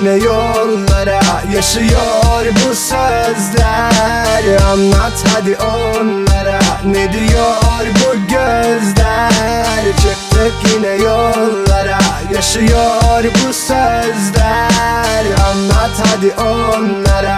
yine yollara Yaşıyor bu sözler. Anlat hadi onlara Ne diyor bu gözler? Çıktık yine yollara Yaşıyor bu sözler. Anlat hadi onlara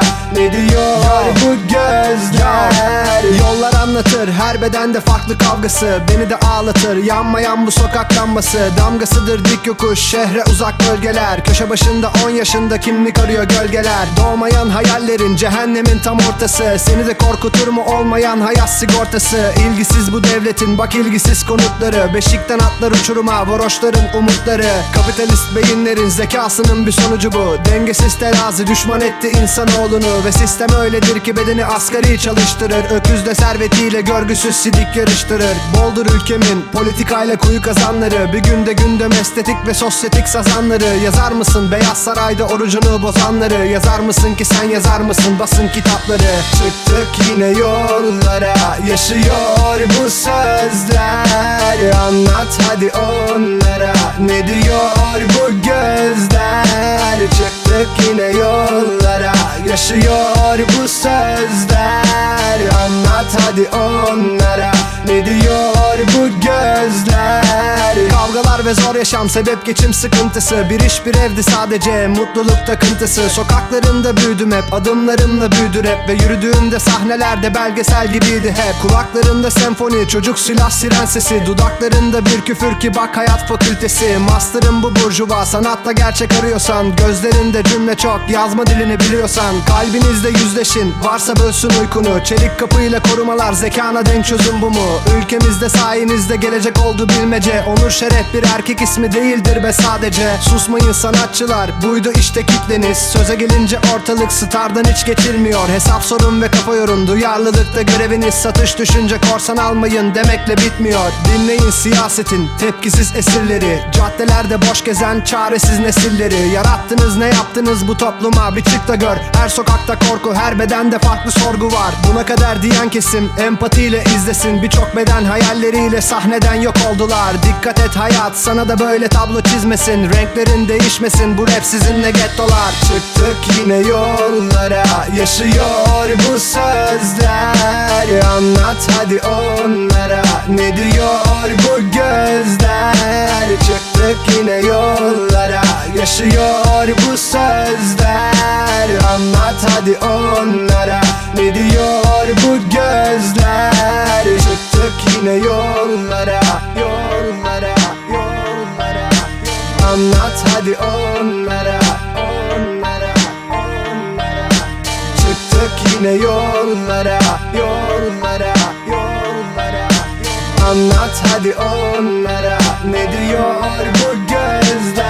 anlatır. Her bedende farklı kavgası. Beni de ağlatır. Yanmayan bu sokak lambası. Damgasıdır dik yokuş. Şehre uzak bölgeler. Köşe başında 10 yaşında kimlik arıyor gölgeler. Doğmayan hayallerin cehennemin tam ortası. Seni de korkutur mu olmayan hayat sigortası? İlgisiz bu devletin bak ilgisiz konutları. Beşikten atlar uçuruma varoşların umutları. Kapitalist beyinlerin zekasının bir sonucu bu. Dengesiz terazi düşman etti insanoğlunu. Ve sistem öyledir ki bedeni asgari çalıştırır. Öküzle servetiyle görgüsüz sidik yarıştırır. Boldur ülkemin politikayla kuyu kazanları. Bir günde gündem estetik ve sosyetik sazanları. Yazar mısın Beyaz Saray'da orucunu bozanları? Yazar mısın ki sen yazar mısın basın kitapları? Çıktık yine yollara yaşıyor bu sözler. Anlat hadi onlara ne diyor bu gözler? Çıktık yine yollara yaşıyor hadi onlara ne diyor bu gözler ve zor yaşam sebep geçim sıkıntısı. Bir iş bir evdi sadece mutluluk takıntısı. Sokaklarında büyüdüm hep adımlarımla büyüdü rap Ve yürüdüğümde sahnelerde belgesel gibiydi hep. Kulaklarında senfoni çocuk silah siren sesi Dudaklarında bir küfür ki bak hayat fakültesi. Master'ım bu burjuva sanatta gerçek arıyorsan. Gözlerinde cümle çok yazma dilini biliyorsan. Kalbinizde yüzleşin varsa bölsün uykunu. Çelik kapıyla korumalar zekana denk çözüm bu mu? Ülkemizde sayenizde gelecek oldu bilmece. Onur şeref bir erkek ismi değildir be sadece. Susmayın sanatçılar buydu işte kitleniz. Söze gelince ortalık stardan hiç geçilmiyor Hesap sorun ve kafa yorun duyarlılıkta göreviniz Satış düşünce korsan almayın demekle bitmiyor. Dinleyin siyasetin tepkisiz esirleri. Caddelerde boş gezen çaresiz nesilleri. Yarattınız ne yaptınız bu topluma? Bir çık da gör. Her sokakta korku her bedende farklı sorgu var. Buna kadar diyen kesim empatiyle izlesin. Birçok beden hayalleriyle sahneden yok oldular. Dikkat et hayat sana da böyle tablo çizmesin Renklerin değişmesin. Bu rap sizinle gettolar. Çıktık yine yollara yaşıyor bu sözler. Anlat hadi onlara ne diyor bu gözler? Çıktık yine yollara yaşıyor bu sözler. Anlat hadi onlara ne diyor bu gözler? Çıktık yine yollara Anlat hadi onlara onlara onlara. Çıktık yine yollara yollara yollara. Anlat hadi onlara ne diyor bu gözler